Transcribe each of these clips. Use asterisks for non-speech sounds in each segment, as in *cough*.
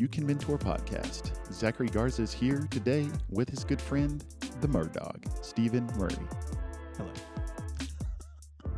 You Can Mentor podcast. Zachary Garza is here today with his good friend, the Murdog, Stephen Murray. Hello.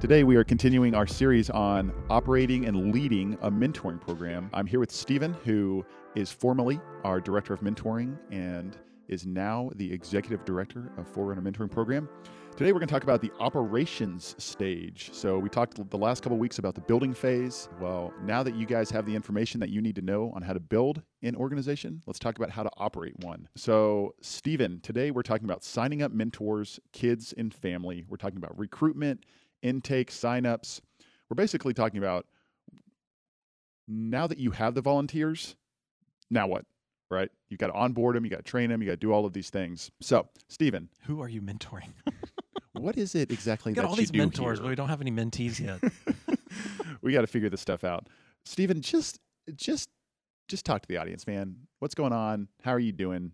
Today, we are continuing our series on operating and leading a mentoring program. I'm here with Stephen, who is formerly our director of mentoring and is now the executive director of Forerunner Mentoring Program. Today, we're going to talk about the operations stage. So, we talked the last couple weeks about the building phase. Well, now that you guys have the information that you need to know on how to build an organization, let's talk about how to operate one. So, Stephen, today we're talking about signing up mentors, kids, and family. We're talking about recruitment, intake, signups. We're basically talking about now that you have the volunteers, now what? Right? You got to onboard them, you got to train them, you got to do all of these things. So, Stephen, Who are you mentoring? *laughs* what is it exactly We got that all you these do mentors, here? but we don't have any mentees yet. *laughs* we got to figure this stuff out. Stephen, just just just talk to the audience, man. What's going on? How are you doing?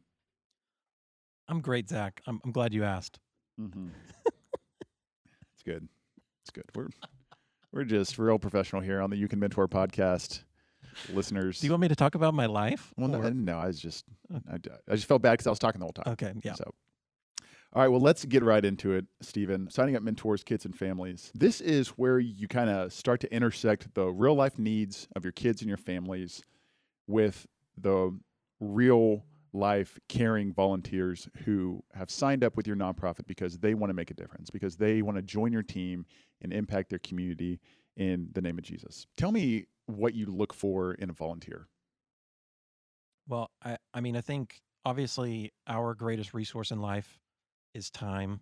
I'm great, Zach. I'm, I'm glad you asked. Mm-hmm. it's good. It's good. We're we're just real professional here on the You Can Mentor podcast, listeners. Do you want me to talk about my life? well, no, no, I was just Uh. I, I just felt bad because I was talking the whole time. Okay, yeah. So, all right, well, let's get right into it, Stephen. Signing up mentors, kids, and families. This is where you kind of start to intersect the real life needs of your kids and your families with the real life caring volunteers who have signed up with your nonprofit because they want to make a difference, because they want to join your team and impact their community in the name of Jesus. Tell me what you look for in a volunteer. Well, I, I mean, I think obviously our greatest resource in life is time.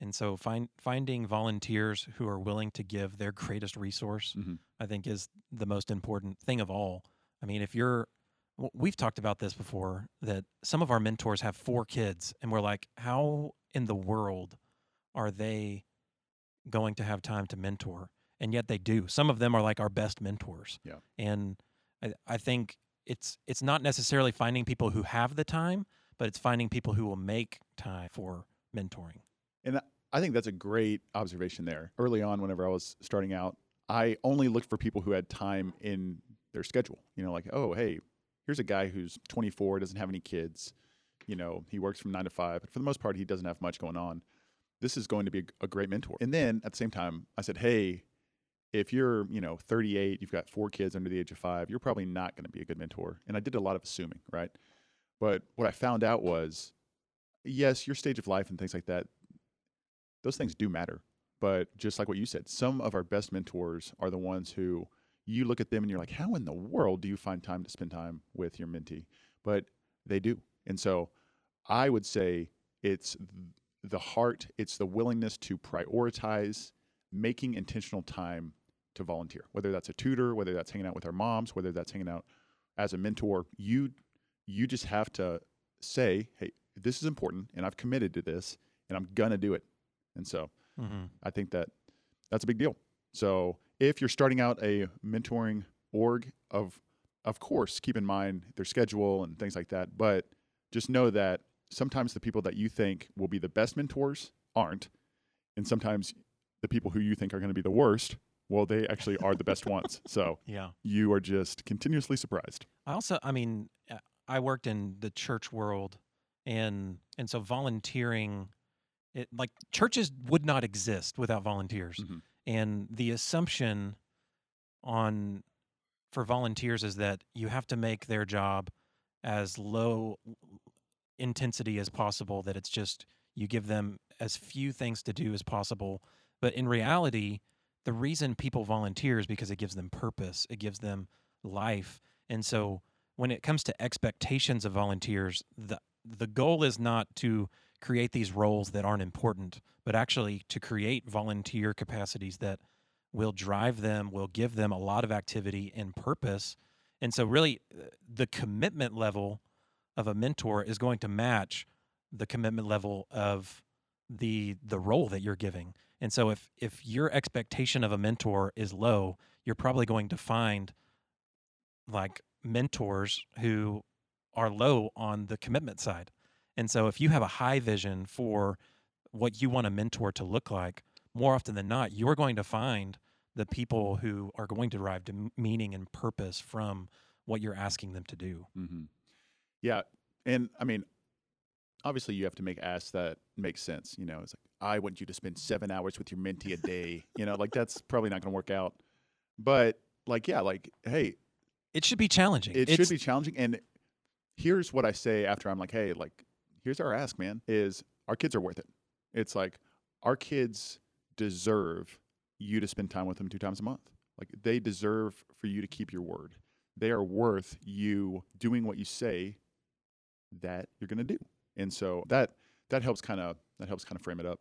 And so find, finding volunteers who are willing to give their greatest resource, Mhm. I think, is the most important thing of all. I mean, if you're, we've talked about this before, that some of our mentors have four kids, and we're like, how in the world are they going to have time to mentor? And yet they do. Some of them are like our best mentors. Yeah. And I, I think it's it's not necessarily finding people who have the time, but it's finding people who will make time for mentoring. And I think that's a great observation there. Early on, whenever I was starting out, I only looked for people who had time in their schedule. You know, like, oh, hey, here's a guy who's 24, doesn't have any kids. You know, he works from nine to five, but for the most part, he doesn't have much going on. This is going to be a, great mentor. And then at the same time, I said, hey, if you're, you know, 38, you've got four kids under the age of five, you're probably not going to be a good mentor. And I did a lot of assuming, right? But what I found out was, yes, your stage of life and things like that, those things do matter. But just like what you said, some of our best mentors are the ones who you look at them and you're like, how in the world do you find time to spend time with your mentee? But they do. And so I would say it's the heart, it's the willingness to prioritize making intentional time to volunteer, whether that's a tutor, whether that's hanging out with our moms, whether that's hanging out as a mentor. You you just have to say, hey, this is important and I've committed to this and I'm gonna do it. And so Mm-hmm. I think that that's a big deal. So if you're starting out a mentoring org, of of course keep in mind their schedule and things like that. But just know that sometimes the people that you think will be the best mentors aren't, and sometimes the people who you think are going to be the worst, well, they actually are the best ones. *laughs* So Yeah. you are just continuously surprised. I also, I mean, I worked in the church world, and and so volunteering, it like churches would not exist without volunteers, Mhm. and the assumption on for volunteers is that you have to make their job as low intensity as possible. That it's just you give them as few things to do as possible, but in reality, the reason people volunteer is because it gives them purpose, it gives them life, and so when it comes to expectations of volunteers, the the goal is not to create these roles that aren't important, but actually to create volunteer capacities that will drive them, will give them a lot of activity and purpose. And so, really, uh, the commitment level of a mentor is going to match the commitment level of the the role that you're giving. And so, if if your expectation of a mentor is low, you're probably going to find like mentors who are low on the commitment side. And so if you have a high vision for what you want a mentor to look like, more often than not, you're going to find the people who are going to derive meaning and purpose from what you're asking them to do. Mm-hmm. Yeah, and I mean, obviously, you have to make asks that make sense. You know, it's like I want you to spend seven hours with your mentee a day. you know, like that's probably not going to work out. But like, yeah, like, hey, it should be challenging. It it's, should be challenging. And here's what I say after I'm like, hey, like, here's our ask, man, is our kids are worth it. It's like our kids deserve you to spend time with them two times a month. Like they deserve for you to keep your word. They are worth you doing what you say that you're going to do. And so that that helps kind of that helps kind of frame it up.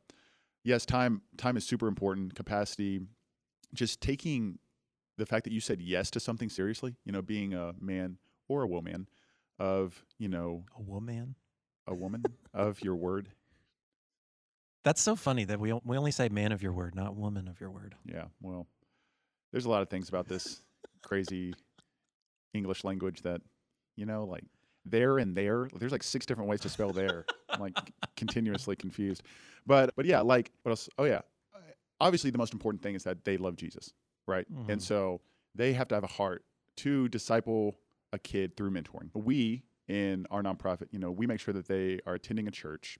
Yes, time time is super important. Capacity, just taking the fact that you said yes to something seriously. You know, being a man or a woman of you know a woman, a woman of your word. That's so funny that we we only say man of your word, not woman of your word. Yeah, well, there's a lot of things about this crazy English language that you know, like there and there. There's like six different ways to spell there. I'm like continuously confused. But but yeah, like what else? Oh yeah, obviously the most important thing is that they love Jesus, right? Mm-hmm. And so they have to have a heart to disciple a kid through mentoring. We in our nonprofit, you know, we make sure that they are attending a church.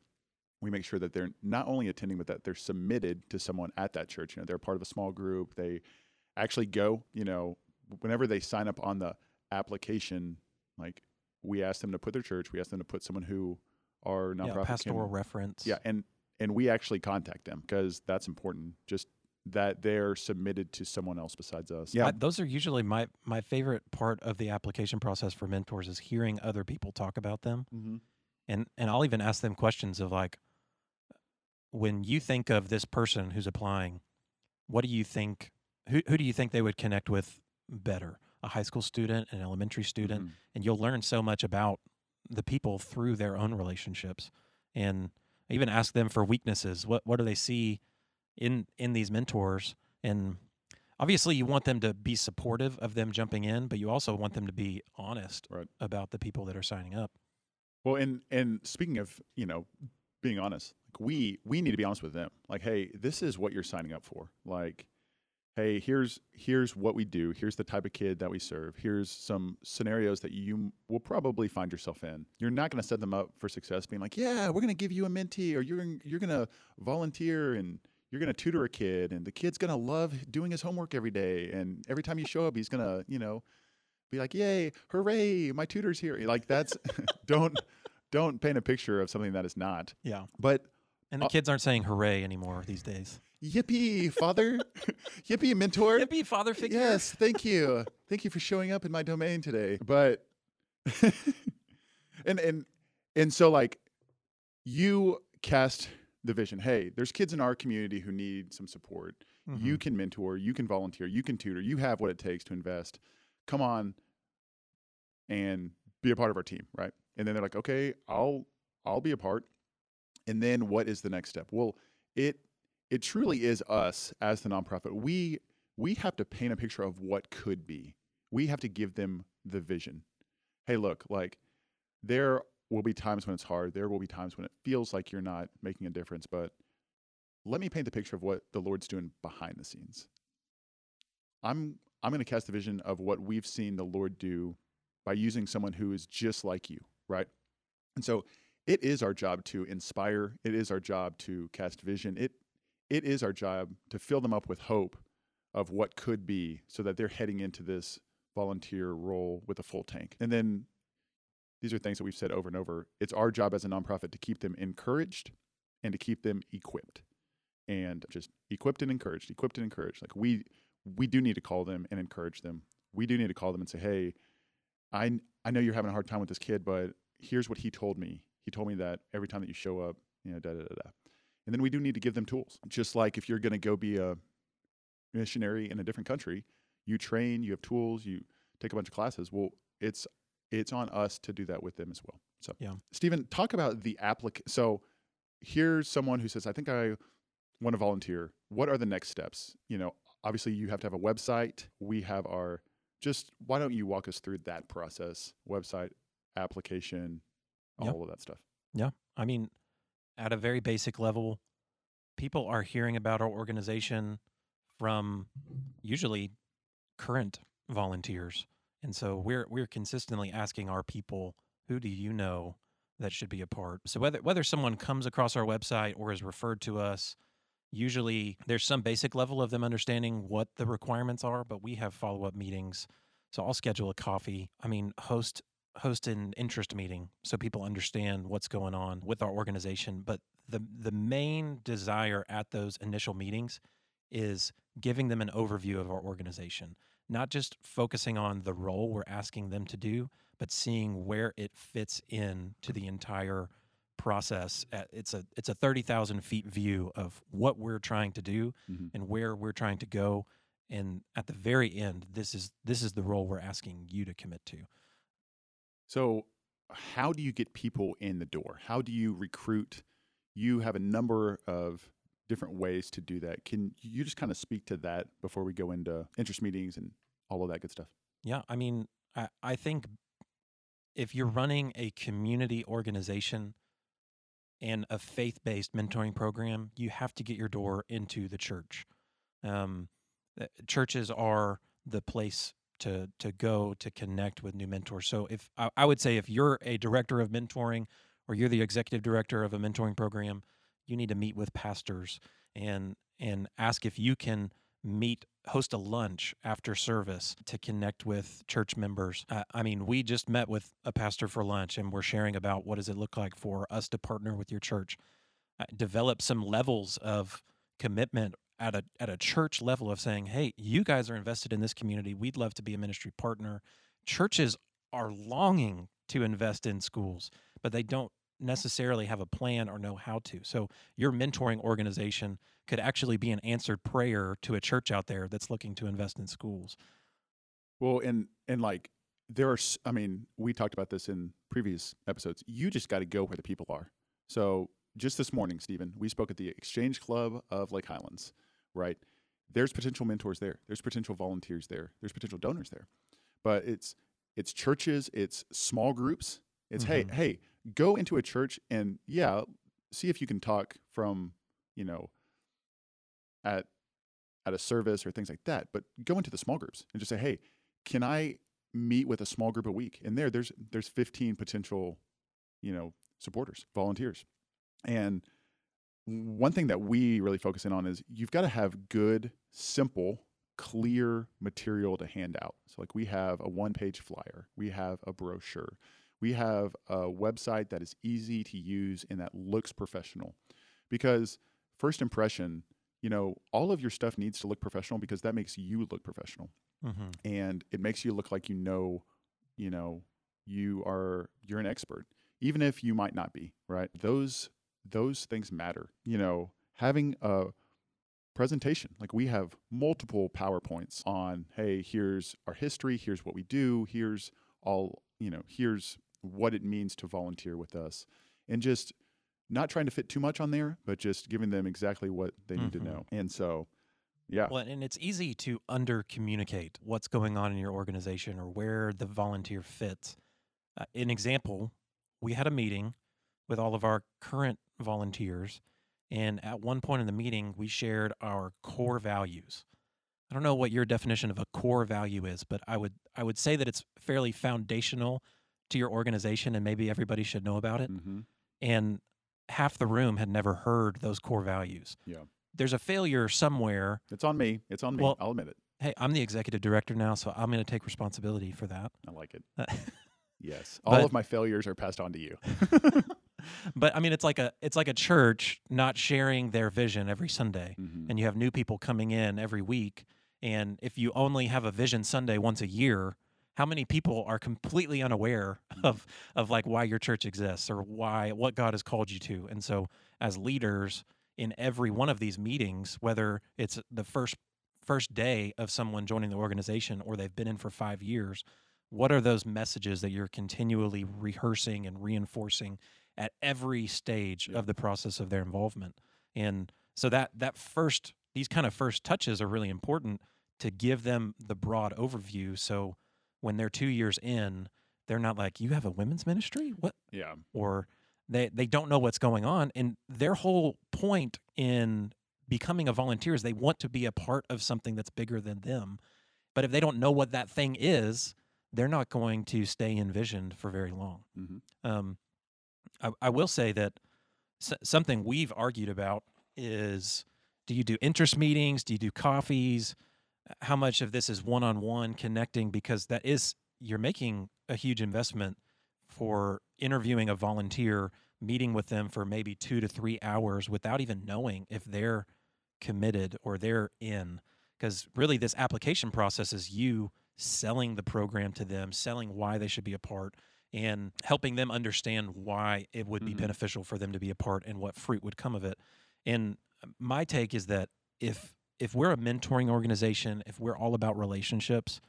We make sure that they're not only attending, but that they're submitted to someone at that church. You know, they're part of a small group. They actually go, you know, whenever they sign up on the application, like we ask them to put their church, we ask them to put someone who our nonprofit yeah, pastoral can, reference. Yeah, and and we actually contact them because that's important. Just that they're submitted to someone else besides us. Yeah, I, those are usually my my favorite part of the application process for mentors is hearing other people talk about them, mm-hmm. and and I'll even ask them questions of like, when you think of this person who's applying, what do you think? Who who do you think they would connect with better? A high school student, an elementary student, mm-hmm. and you'll learn so much about the people through their own relationships and I even ask them for weaknesses. What what do they see in in these mentors? And obviously, you want them to be supportive of them jumping in, but you also want them to be honest right. about the people that are signing up. Well, and and speaking of you know being honest, like we we need to be honest with them. Like, hey, this is what you're signing up for. Like, hey, here's here's what we do. Here's the type of kid that we serve. Here's some scenarios that you will probably find yourself in. You're not going to set them up for success being like, "Yeah, we're going to give you a mentee or you're you're going to volunteer and you're going to tutor a kid and the kid's going to love doing his homework every day and every time you show up he's going to, you know, be like, "Yay, hooray, my tutor's here." Like that's *laughs* don't don't paint a picture of something that is not. Yeah. But and the uh, kids aren't saying hooray anymore these days. Yippee, father! *laughs* Yippee, mentor! Yippee, father figure! Yes, thank you, thank you for showing up in my domain today. But *laughs* and and and so like you cast the vision. Hey, there's kids in our community who need some support. Mm-hmm. You can mentor, you can volunteer, you can tutor. You have what it takes to invest. Come on and be a part of our team, right? And then they're like, okay, I'll I'll be a part. And then what is the next step? Well, it it truly is us as the nonprofit. We we have to paint a picture of what could be. We have to give them the vision. Hey, look, like there will be times when it's hard. There will be times when it feels like you're not making a difference, but let me paint the picture of what the Lord's doing behind the scenes. I'm I'm going to cast a vision of what we've seen the Lord do by using someone who is just like you, right? And so it is our job to inspire. It is our job to cast vision. It it is our job to fill them up with hope of what could be so that they're heading into this volunteer role with a full tank. And then these are things that we've said over and over. It's our job as a nonprofit to keep them encouraged and to keep them equipped. And just equipped and encouraged, equipped and encouraged. Like we we do need to call them and encourage them. We do need to call them and say, "Hey, I I know you're having a hard time with this kid, but here's what he told me. He told me that every time that you show up, you know, da da da da. And then we do need to give them tools. Just like if you're going to go be a missionary in a different country, you train, you have tools, you take a bunch of classes. Well, it's it's on us to do that with them as well. So, Yeah. Stephen, talk about the applic. So, here's someone who says, "I think I want to volunteer." What are the next steps? You know, obviously you have to have a website. We have our just. Why don't you walk us through that process? Website, application, all of that stuff. Yeah. I mean, at a very basic level, people are hearing about our organization from usually current volunteers. And so we're we're consistently asking our people, who do you know that should be a part? So whether whether someone comes across our website or is referred to us, usually there's some basic level of them understanding what the requirements are, but we have follow-up meetings. So I'll schedule a coffee. I mean, host host an interest meeting so people understand what's going on with our organization. But the the main desire at those initial meetings is giving them an overview of our organization, not just focusing on the role we're asking them to do, but seeing where it fits in to the entire process. It's a it's a thirty thousand feet view of what we're trying to do Mhm. and where we're trying to go. And at the very end, this is this is the role we're asking you to commit to. So, how do you get people in the door? How do you recruit? You have a number of different ways to do that. Can you just kind of speak to that before we go into interest meetings and all of that good stuff? Yeah, I mean, I, I think if you're running a community organization and a faith based mentoring program, you have to get your door into the church. Um, uh, churches are the place to to go to connect with new mentors. So if I, I would say if you're a director of mentoring or you're the executive director of a mentoring program, you need to meet with pastors and and ask if you can meet host a lunch after service to connect with church members. Uh, i mean we just met with a pastor for lunch and we're sharing about what does it look like for us to partner with your church. Uh, develop some levels of commitment at a at a church level of saying hey you guys are invested in this community. We'd love to be a ministry partner. Churches are longing to invest in schools but they don't necessarily have a plan or know how to so your mentoring organization could actually be an answered prayer to a church out there that's looking to invest in schools. Well, and and like there are, I mean, we talked about this in previous episodes. You just got to go where the people are. So just this morning, Stephen, we spoke at the Exchange Club of Lake Highlands. Right, there's potential mentors there. There's potential volunteers there. There's potential donors there. But it's it's churches. It's small groups. It's hey Mhm. hey go into a church and yeah see if you can talk from you know at at a service or things like that but go into the small groups and just say hey can i meet with a small group a week? And there there's there's 15 potential you know supporters volunteers. And one thing that we really focus in on is you've got to have good simple clear material to hand out. So like we have a one page flyer we have a brochure we have a website that is easy to use and that looks professional. Because first impression you know all of your stuff needs to look professional because that makes you look professional. Mm-hmm. and it makes you look like you know you know you are you're an expert even if you might not be right? Those those things matter. You know having a presentation like we have multiple powerpoints on hey here's our history here's what we do here's all you know here's what it means to volunteer with us and just not trying to fit too much on there but just giving them exactly what they need Mhm. to know and so yeah Well, and it's easy to under communicate what's going on in your organization or where the volunteer fits. Uh, an example, we had a meeting with all of our current volunteers, and at one point in the meeting, we shared our core values. I don't know what your definition of a core value is, but I would I would say that it's fairly foundational to your organization, and maybe everybody should know about it. hmm And half the room had never heard those core values. Yeah. There's a failure somewhere it's on me it's on me Well- i'll admit it hey, I'm the executive director now, so I'm going to take responsibility for that. I like it. Uh, *laughs* Yes. All But- of my failures are passed on to you. *laughs* but I mean, it's like a it's like a church not sharing their vision every Sunday, Mhm. and you have new people coming in every week. And if you only have a vision Sunday once a year, how many people are completely unaware *laughs* mm-hmm. of of like why your church exists or why what God has called you to. And so as leaders in every one of these meetings, whether it's the first first day of someone joining the organization or they've been in for 5 years, what are those messages that you're continually rehearsing and reinforcing at every stage Yeah. of the process of their involvement? And so that that first these kind of first touches are really important to give them the broad overview so when they're 2 years in, they're not like you have a women's ministry? What? Yeah. or they they don't know what's going on. And their whole point in becoming a volunteer is they want to be a part of something that's bigger than them. But if they don't know what that thing is they're not going to stay envisioned for very long. Hmm um, I, I will say that s- something we've argued about is do you do interest meetings? Do you do coffees how much of this is one-on-one connecting because that is you're making a huge investment for interviewing a volunteer meeting with them for maybe two to three hours without even knowing if they're committed or they're in because really this application process is you selling the program to them selling why they should be a part and helping them understand why it would be Mhm. beneficial for them to be a part and what fruit would come of it. And uh, my take is that if if we're a mentoring organization, if we're all about relationships,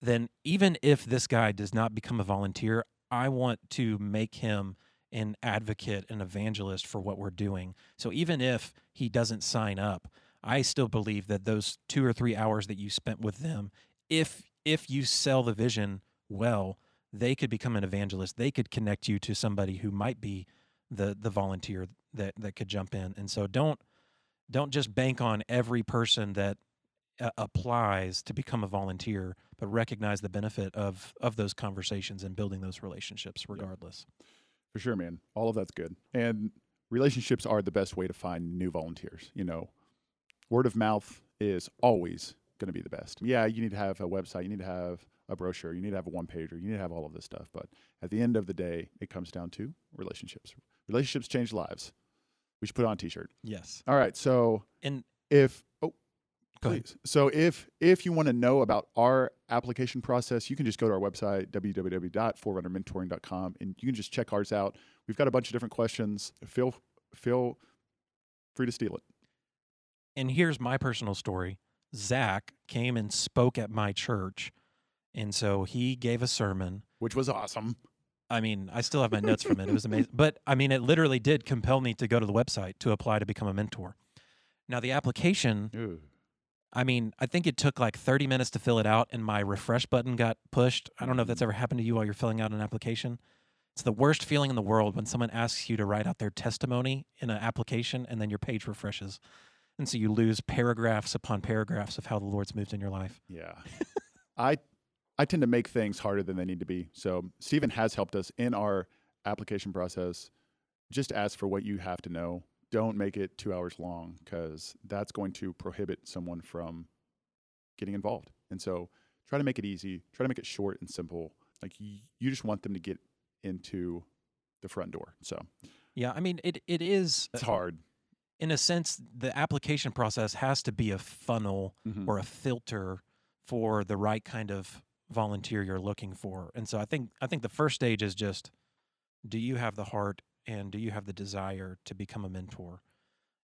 then even if this guy does not become a volunteer, I want to make him an advocate, an evangelist for what we're doing. So even if he doesn't sign up, I still believe that those 2 or 3 hours that you spent with them, if if you sell the vision well, they could become an evangelist. They could connect you to somebody who might be the the volunteer that that could jump in. And so don't don't just bank on every person that uh, applies to become a volunteer, but recognize the benefit of of those conversations and building those relationships regardless. For sure, man. All of that's good. And relationships are the best way to find new volunteers. You know, word of mouth is always going to be the best. Yeah, you need to have a website, you need to have a brochure, you need to have a one pager, you need to have all of this stuff. But at the end of the day, it comes down to relationships. Relationships change lives. We should put on a t shirt. Yes. All right. So And if, oh, please. So if if you want to know about our application process, you can just go to our website www.forerunnermentoring.com and you can just check ours out. We've got a bunch of different questions. Feel feel free to steal it. and here's my personal story. Zach came and spoke at my church, and so he gave a sermon. Which was awesome. I mean, I still have my notes from it. It was *laughs* amazing. But I mean, it literally did compel me to go to the website to apply to become a mentor. Now, the application, Ooh. I mean, I think it took like 30 minutes to fill it out, and my refresh button got pushed. I don't know if that's Mm. ever happened to you while you're filling out an application. It's the worst feeling in the world when someone asks you to write out their testimony in an application and then your page refreshes. And so you lose paragraphs upon paragraphs of how the Lord's moved in your life. Yeah. *laughs* I I tend to make things harder than they need to be. So Stephen has helped us in our application process. Just ask for what you have to know. Don't make it two hours long because that's going to prohibit someone from getting involved. And so try to make it easy. Try to make it short and simple. Like y- you just want them to get into the front door. So Yeah, I mean, it, it is, it's hard. in a sense, the application process has to be a funnel Mhm. or a filter for the right kind of volunteer you're looking for. And so I think I think the first stage is just do you have the heart and do you have the desire to become a mentor?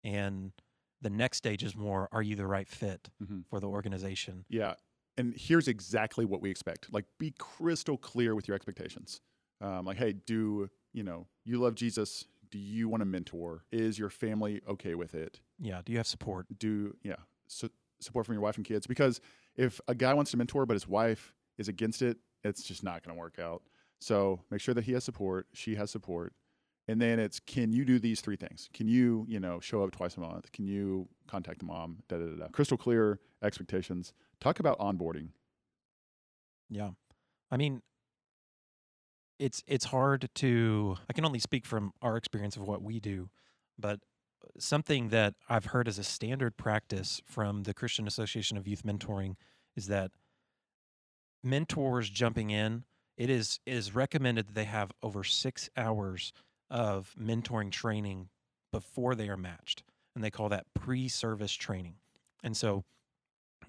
And the next stage is more are you the right fit Mhm. for the organization? Yeah. And here's exactly what we expect. Like, be crystal clear with your expectations. Um, like, hey, do you know you love Jesus? Do you want to mentor? Is your family okay with it? Yeah, do you have support? Do yeah, su- support from your wife and kids? Because if a guy wants to mentor but his wife is against it, it's just not going to work out. So make sure that he has support, she has support, and then it's can you do these three things? Can you you know show up twice a month? Can you contact the mom? Da da da. da. Crystal clear expectations. Talk about onboarding. Yeah. I mean it's it's hard to I can only speak from our experience of what we do, but something that I've heard as a standard practice from the Christian Association of Youth Mentoring is that mentors jumping in, it is it is recommended that they have over 6 hours of mentoring training before they are matched. And they call that pre-service training. And so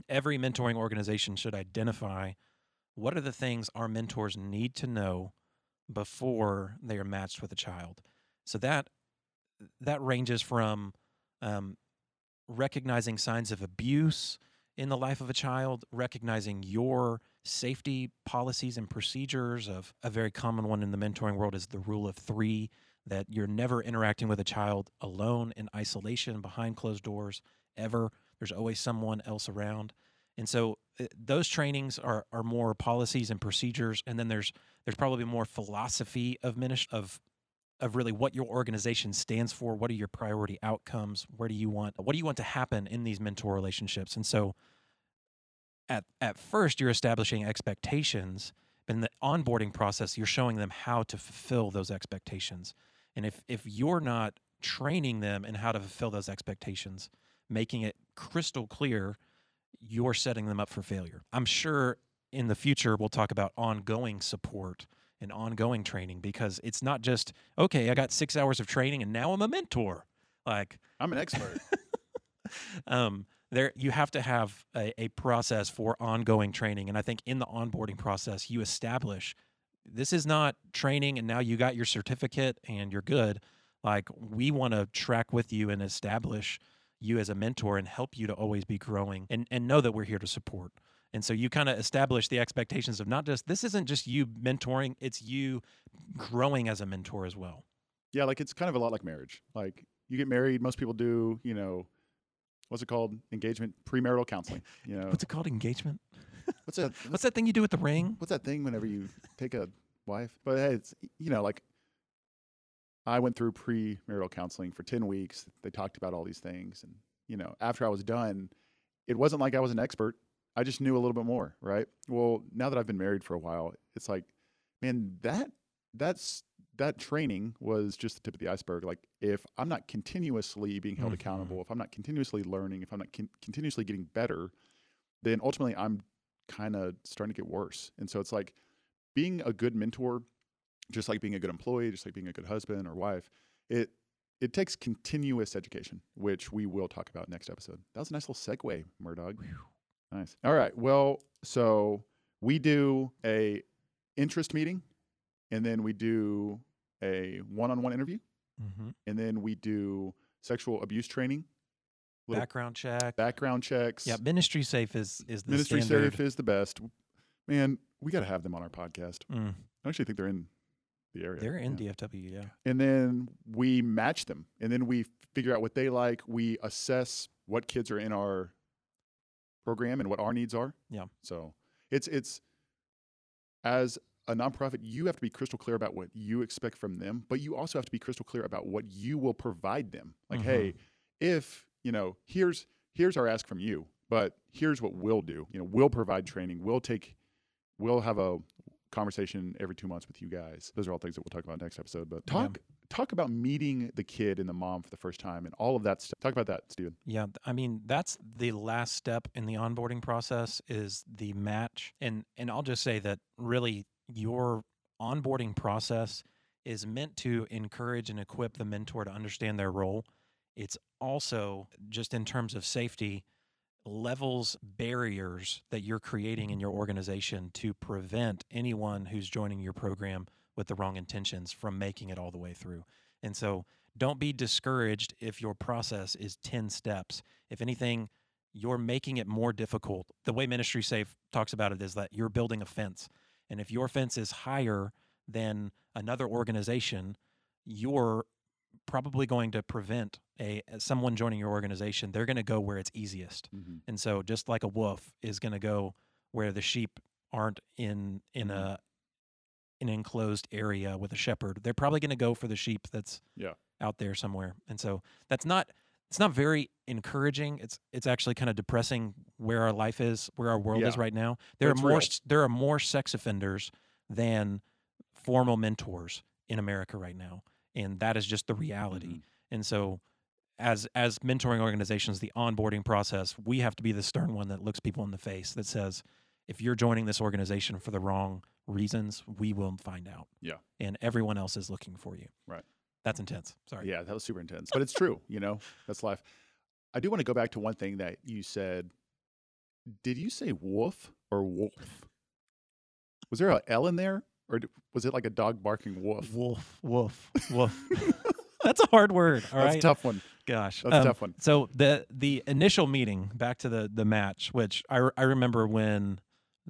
every mentoring organization should identify what are the things our mentors need to know before they are matched with a child. So that that ranges from um, recognizing signs of abuse in the life of a child, recognizing your safety policies and procedures of a very common one in the mentoring world is the rule of three that you're never interacting with a child alone in isolation behind closed doors ever. There's always someone else around. And so uh, those trainings are are more policies and procedures and then there's there's probably more philosophy of of of really what your organization stands for what are your priority outcomes where do you want what do you want to happen in these mentor relationships? And so at at first you're establishing expectations. In the onboarding process you're showing them how to fulfill those expectations. And if if you're not training them in how to fulfill those expectations making it crystal clear you're setting them up for failure. I'm sure in the future we'll talk about ongoing support and ongoing training because it's not just okay i got six hours of training and now i'm a mentor. Like I'm an expert. *laughs* um, there you have to have a, a process for ongoing training. And i think in the onboarding process you establish this is not training and now you got your certificate and you're good. Like we want to track with you and establish you as a mentor and help you to always be growing and, and know that we're here to support. And so you kind of establish the expectations of not just this isn't just you mentoring it's you growing as a mentor as well. Yeah, like it's kind of a lot like marriage. Like you get married, most people do, you know, what's it called? Engagement, premarital counseling. You know, what's it called engagement *laughs* what's that? what's that thing you do with the ring what's that thing whenever you take a wife? But hey, it's you know, like I went through premarital counseling for 10 weeks. They talked about all these things and you know, after I was done, it wasn't like I was an expert. I just knew a little bit more, right? Well, now that I've been married for a while, it's like, man, that that's that training was just the tip of the iceberg. Like if I'm not continuously being held Mhm. accountable, if I'm not continuously learning, if I'm not con- continuously getting better, then ultimately I'm kind of starting to get worse. And so it's like being a good mentor, just like being a good employee, just like being a good husband or wife, it it takes continuous education, which we will talk about next episode. That was a nice little segue, Murdog. Nice. All right. Well, so we do a interest meeting, and then we do a one-on-one interview, mm-hmm. and then we do sexual abuse training, background check background checks. yeah ministry safe is is the Ministry standard Safe is the best. Man, we got to have them on our podcast. Mm, I actually think they're in the area. they're in yeah. dfw yeah And then we match them, and then we figure out what they like. We assess what kids are in our program and what our needs are. Yeah. So it's it's as a nonprofit, you have to be crystal clear about what you expect from them, but you also have to be crystal clear about what you will provide them. Like, Mhm. hey, if you know, here's here's our ask from you, but here's what we'll do. You know, we'll provide training. We'll take, we'll have a conversation every two months with you guys. Those are all things that we'll talk about next episode. But Yeah. talk talk about meeting the kid and the mom for the first time and all of that stuff. Talk about that, Stephen. Yeah, I mean that's the last step in the onboarding process is the match. And and I'll just say that really your onboarding process is meant to encourage and equip the mentor to understand their role. It's also just in terms of safety levels barriers that you're creating in your organization to prevent anyone who's joining your program with the wrong intentions from making it all the way through. And so don't be discouraged if your process is 10 steps. If anything, you're making it more difficult. The way Ministry Safe talks about it is that you're building a fence. And if your fence is higher than another organization, you're probably going to prevent a someone joining your organization. They're going to go where it's easiest. And so just like a wolf is going to go where the sheep aren't in in Mhm. a an enclosed area with a shepherd, they're probably going to go for the sheep that's Yeah. out there somewhere. And so that's not it's not very encouraging. It's it's actually kind of depressing where our life is, where our world is right now. There are more real. there are more sex offenders than formal mentors in America right now. And that is just the reality. Mhm. And so as as mentoring organizations, the onboarding process, we have to be the stern one that looks people in the face that says, if you're joining this organization for the wrong reasons, we will find out. Yeah. And everyone else is looking for you. Right. That's intense. Sorry. Yeah, that was super intense, but it's true. You know, that's life. I do want to go back to one thing that you said. Did you say wolf or wolf? Was there a L in there, or was it like a dog barking wolf? Wolf, wolf, woof. *laughs* That's a hard word. All That's right. a tough one. Gosh, That's a Um, tough one. So the the initial meeting, back to the the match, which I re- I remember when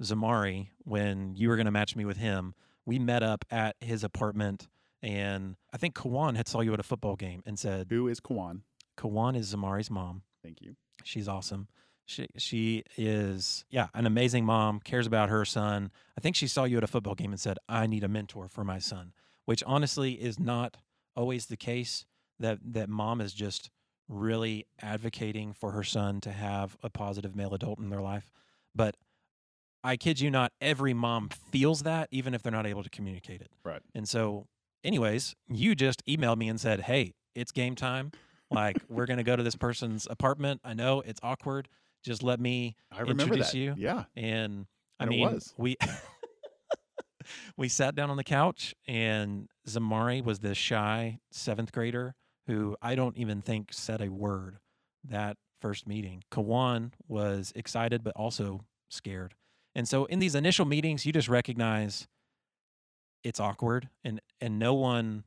Zamari, when you were going to match me with him, we met up at his apartment, and I think Kawan had saw you at a football game and said, Who is Kwan? Kawan is Zamari's mom. Thank you. She's awesome. She she is yeah an amazing mom. Cares about her son. I think she saw you at a football game and said, "I need a mentor for my son," which honestly is not always the case. That that mom is just really advocating for her son to have a positive male adult in their life. But I kid you not, every mom feels that even if they're not able to communicate it. Right. And so, anyways, you just emailed me and said, "Hey, it's game time. Like we're gonna go to this person's apartment. I know it's awkward. Just let me." I Introduce that. you? Yeah. And I And mean, we *laughs* we sat down on the couch, and Zamari was this shy seventh grader who I don't even think said a word that first meeting. Kawan was excited but also scared. And so in these initial meetings, you just recognize it's awkward and and no one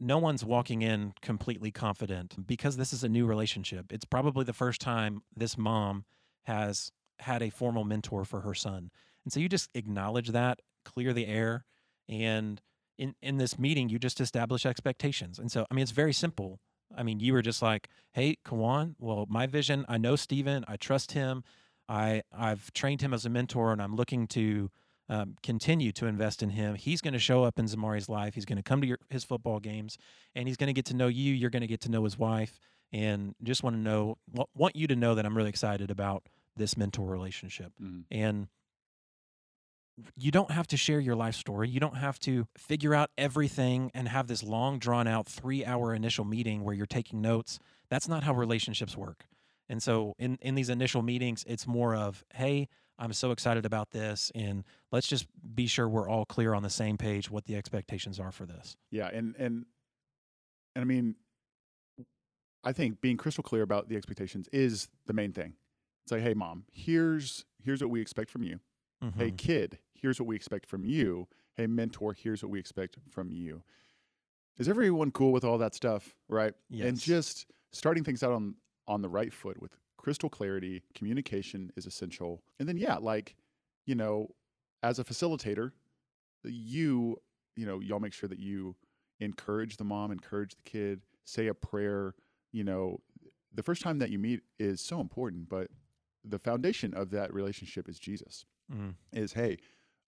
no one's walking in completely confident because this is a new relationship. It's probably the first time this mom has had a formal mentor for her son. And so you just acknowledge that, clear the air, and in in this meeting you just establish expectations. And so I mean it's very simple. I mean you were just like, "Hey, Kawan, well, my vision, I know Stephen, I trust him. I I've trained him as a mentor and I'm looking to um, continue to invest in him. He's going to show up in Zamari's life. He's going to come to your, his football games, and he's going to get to know you. You're going to get to know his wife, and just want to know, want you to know that I'm really excited about this mentor relationship. Mhm. And you don't have to share your life story. You don't have to figure out everything and have this long, drawn out three hour initial meeting where you're taking notes. That's not how relationships work. And so in, in these initial meetings, it's more of, hey, I'm so excited about this. And let's just be sure we're all clear on the same page what the expectations are for this. Yeah, and and and I mean, I think being crystal clear about the expectations is the main thing. It's like, hey, mom, here's here's what we expect from you. Hey, Mhm. kid, here's what we expect from you. Hey, mentor, here's what we expect from you. Is everyone cool with all that stuff, right? And just starting things out on on the right foot with crystal clarity, communication is essential. And then yeah, like, you know, as a facilitator, you, you know, y'all make sure that you encourage the mom, encourage the kid, say a prayer, you know, the first time that you meet is so important, but the foundation of that relationship is Jesus Mm. is hey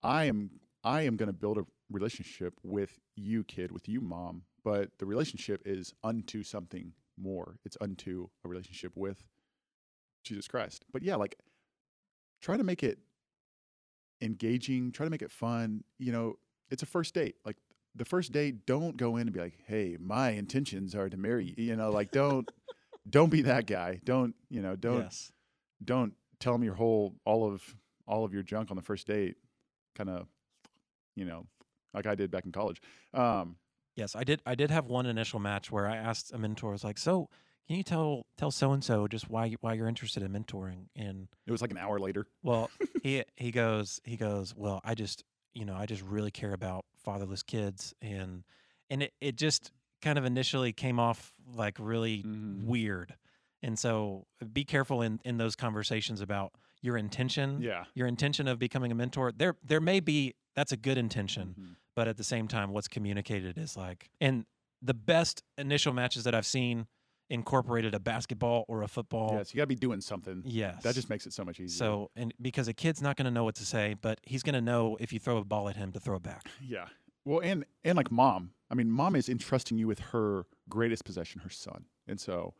i am i am going to build a relationship with you kid with you mom but the relationship is unto something more it's unto a relationship with jesus christ but yeah like try to make it engaging try to make it fun you know it's a first date like the first date don't go in and be like hey my intentions are to marry you you know like don't don't be that guy don't you know don't yes. don't tell them your whole all of all of your junk on the first date kind of you know like i did back in college um Yes, I did. I did have one initial match where I asked a mentor, I was like, "So, can you tell tell so and so just why you, why you're interested in mentoring?" And it was like an hour later well, *laughs* he he goes he goes, "Well, I just you know I just really care about fatherless kids," and and it it just kind of initially came off like really Mhm. weird, and so be careful in in those conversations about your intention, yeah your intention of becoming a mentor. There there may be that's a good intention Mhm. but at the same time what's communicated is like and the best initial matches that i've seen incorporated a basketball or a football. Yes you got to be doing something. Yes. that just makes it so much easier. So and because a kid's not going to know what to say but he's going to know if you throw a ball at him to throw it back. *laughs* Yeah. Well and and like mom i mean mom is entrusting you with her greatest possession her son. And so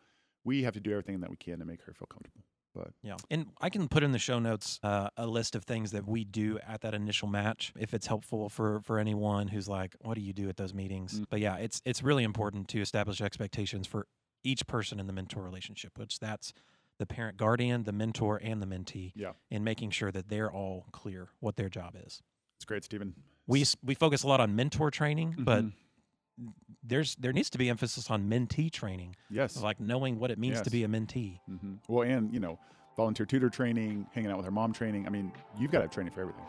we have to do everything that we can to make her feel comfortable but yeah. And i can put in the show notes uh, a list of things that we do at that initial match if it's helpful for for anyone who's like what do you do at those meetings? Mm. but yeah it's it's really important to establish expectations for each person in the mentor relationship which that's the parent guardian the mentor and the mentee yeah. and making sure that they're all clear what their job is. it's great stephen. We we focus a lot on mentor training, but Mhm. there's there needs to be emphasis on mentee training, yes. Like knowing what it means to be a mentee. hmm well and you know volunteer tutor training hanging out with her mom training. I mean you've got to have training for everything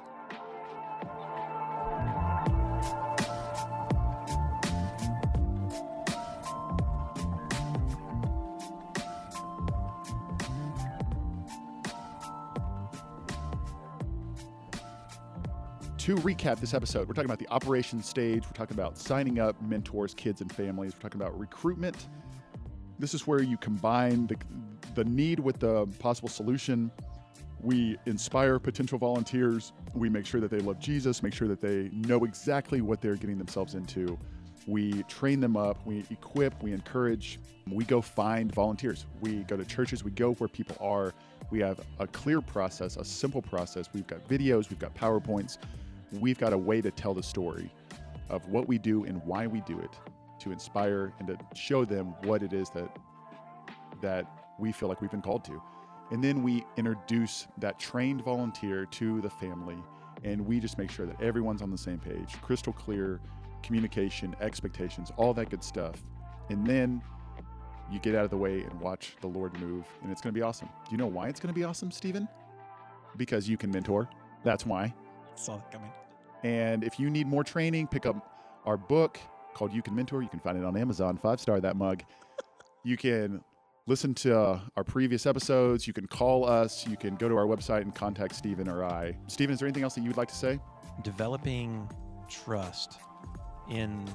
to recap this episode, we're talking about the operations stage. We're talking about signing up mentors, kids, and families. We're talking about recruitment. This is where you combine the, the need with the possible solution. We inspire potential volunteers. We make sure that they love Jesus, make sure that they know exactly what they're getting themselves into. We train them up, we equip, we encourage. We go find volunteers. We go to churches, we go where people are. We have a clear process, a simple process. We've got videos, we've got PowerPoints. We've got a way to tell the story of what we do and why we do it to inspire and to show them what it is that that we feel like we've been called to. And then we introduce that trained volunteer to the family and we just make sure that everyone's on the same page, crystal clear communication, expectations, all that good stuff. And then you get out of the way and watch the Lord move, and it's going to be awesome. Do you know why it's going to be awesome, Stephen? Because you can mentor. That's why. Saw it coming. And if you need more training, pick up our book called You Can Mentor. You can find it on Amazon. Five star that mug. you can listen to uh, our previous episodes. You can call us. You can go to our website and contact Stephen or I. Stephen, is there anything else that you would like to say? Developing trust in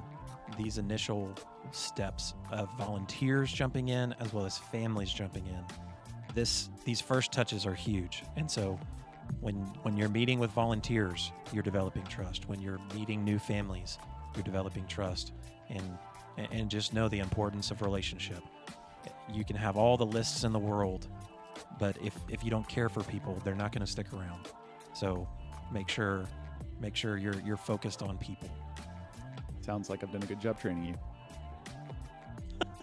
these initial steps of volunteers jumping in as well as families jumping in. This these first touches are huge. And so when when you're meeting with volunteers, you're developing trust. When you're meeting new families, you're developing trust and and just know the importance of relationship. You can have all the lists in the world, but if if you don't care for people, they're not going to stick around. So make sure make sure you're you're focused on people. Sounds like I've done a good job training you. *laughs*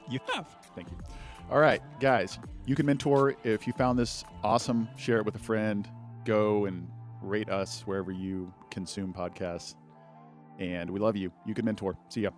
You have. Thank you. All right, guys, you can mentor. If you found this awesome, share it with a friend. Go and rate us wherever you consume podcasts. And we love you. You can mentor. See ya.